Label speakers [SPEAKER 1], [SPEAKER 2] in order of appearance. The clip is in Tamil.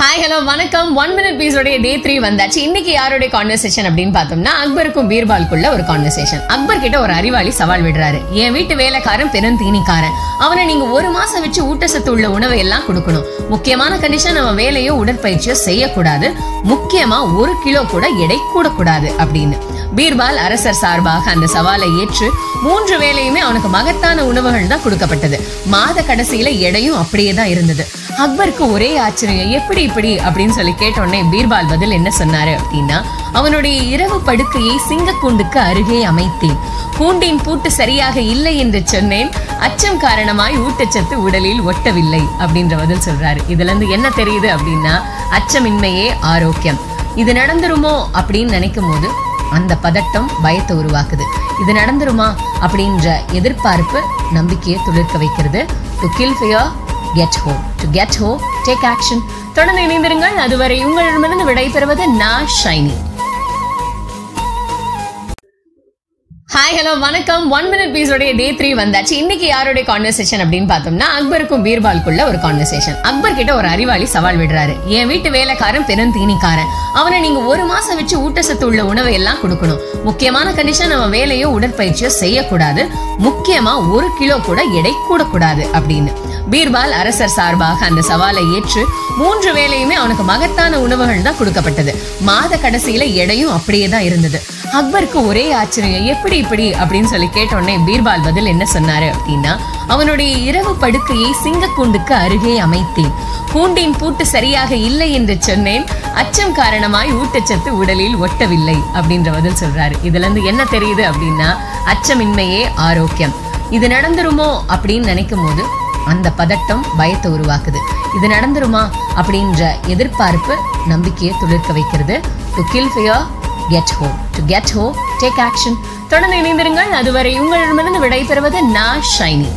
[SPEAKER 1] ஹாய் ஹலோ வணக்கம். ஒன் மினிட் பீஸோடைய டே த்ரீ வந்தாச்சு. இன்னைக்கு யாருடைய கான்வர்சேஷன் அப்படின்னு பார்த்தோம்னா அக்பருக்கும் பீர்பால்குள்ள ஒரு கான்வர்சேஷன் அக்பர் கிட்ட ஒரு அறிவாளி சவால் விடுறாரு. என் வீட்டு வேலைக்காரன் பெருந்தீனிக்காரன். அவனை நீங்க ஒரு மாசம் வச்சு ஊட்டச்சத்து உள்ள உணவை எல்லாம் கொடுக்கணும். முக்கியமான கண்டிஷன் நம்ம வேலையோ உடற்பயிற்சியோ செய்யக்கூடாது. முக்கியமா ஒரு கிலோ கூட எடை கூடக்கூடாது அப்படின்னு. பீர்பால் அரசர் சார்பாக அந்த சவாலை ஏற்று மூன்று வேளையுமே அவனுக்கு மகத்தான உணவுகள் தான் கொடுக்கப்பட்டது. மாத கடைசியில எடையும் அப்படியே தான் இருந்தது. அக்பருக்கு ஒரே ஆச்சரியம் எப்படி இப்படி? அப்படின்னு சொல்லி கேட்டோடனே பீர்பால் பதில் என்ன சொன்னாரு அப்படின்னா அவனுடைய இரவு படுக்கையை சிங்கக்கூண்டுக்கு அருகே அமைத்தேன். கூண்டின் பூட்டு சரியாக இல்லை என்று சொன்னேன். அச்சம் காரணமாய் ஊட்டச்சத்து உடலில் ஒட்டவில்லை அப்படின்ற பதில் சொல்றாரு. இதுல இருந்து என்ன தெரியுது அப்படின்னா அச்சமின்மையே ஆரோக்கியம். இது நடந்துருமோ அப்படின்னு நினைக்கும் போது அந்த பதட்டம் பயத்தை உருவாக்குது. இது நடந்துருமா? அப்படின்ற எதிர்பார்ப்பு நம்பிக்கையை துளிர்க்க வைக்கிறது. To kill fear get home to get home take action தொடர்ந்து இணைந்திருங்கள். அதுவரை உங்களிடமிருந்து விடைபெறுவது நான் ஷைனி. ஹாய் ஹலோ வணக்கம். ஒன் மினிட் பீஸோடைய டே த்ரீ வந்தாச்சு. இன்னைக்கு யாருடைய கான்வர்சேஷன் அப்படின்னு பார்த்தோம்னா அக்பருக்கும் பீர்பால்குள்ள ஒரு கான்வர்சேஷன் அக்பர் கிட்ட ஒரு அறிவாளி சவால் விடுறாரு. என் வீட்டு வேலைக்காரன் பெருந்தீனிக்காரன் அவனை நீங்க ஒரு மாசம் வச்சு ஊட்டச்சத்து உள்ள உணவை எல்லாம் கொடுக்கணும். முக்கியமான கண்டிஷன் அவன் வேலையோ உடற்பயிற்சியோ செய்யக்கூடாது. முக்கியமா ஒரு கிலோ கூட எடை கூடக்கூடாது அப்படின்னு. பீர்பால் அரசர் சார்பாக அந்த சவாலை ஏற்று மூன்று வேலையுமே அவனுக்கு மகத்தான உணவுகள் தான் கொடுக்கப்பட்டது. மாத கடைசியில எடையும் அப்படியே தான் இருந்தது. அக்பருக்கு ஒரே ஆச்சரியம் எப்படி இப்படி? அப்படின்னு சொல்லி கேட்டோடனே பீர்பால் பதில் என்ன சொன்னாரு அப்படின்னா அவனுடைய இரவு படுக்கையை சிங்கக்கூண்டுக்கு அருகே அமைத்தேன். கூண்டின் பூட்டு சரியாக இல்லை என்று சொன்னேன். அச்சம் காரணமாய் ஊட்டச்சத்து உடலில் ஒட்டவில்லை அப்படின்ற பதில் சொல்றாரு. இதுல இருந்து என்ன தெரியுது அப்படின்னா அச்சமின்மையே ஆரோக்கியம். இது நடந்துருமோ அப்படின்னு நினைக்கும் போது அந்த பதட்டம் பயத்தை உருவாக்குது. இது நடந்துருமா அப்படின்ற எதிர்பார்ப்பு நம்பிக்கையை துளிர்க்க வைக்கிறது. To kill fear get home to get home take action தொடர்ந்து இணைந்திருங்கள். அதுவரை உங்களிடமிருந்து விடைபெறுவது நான் ஷைனி.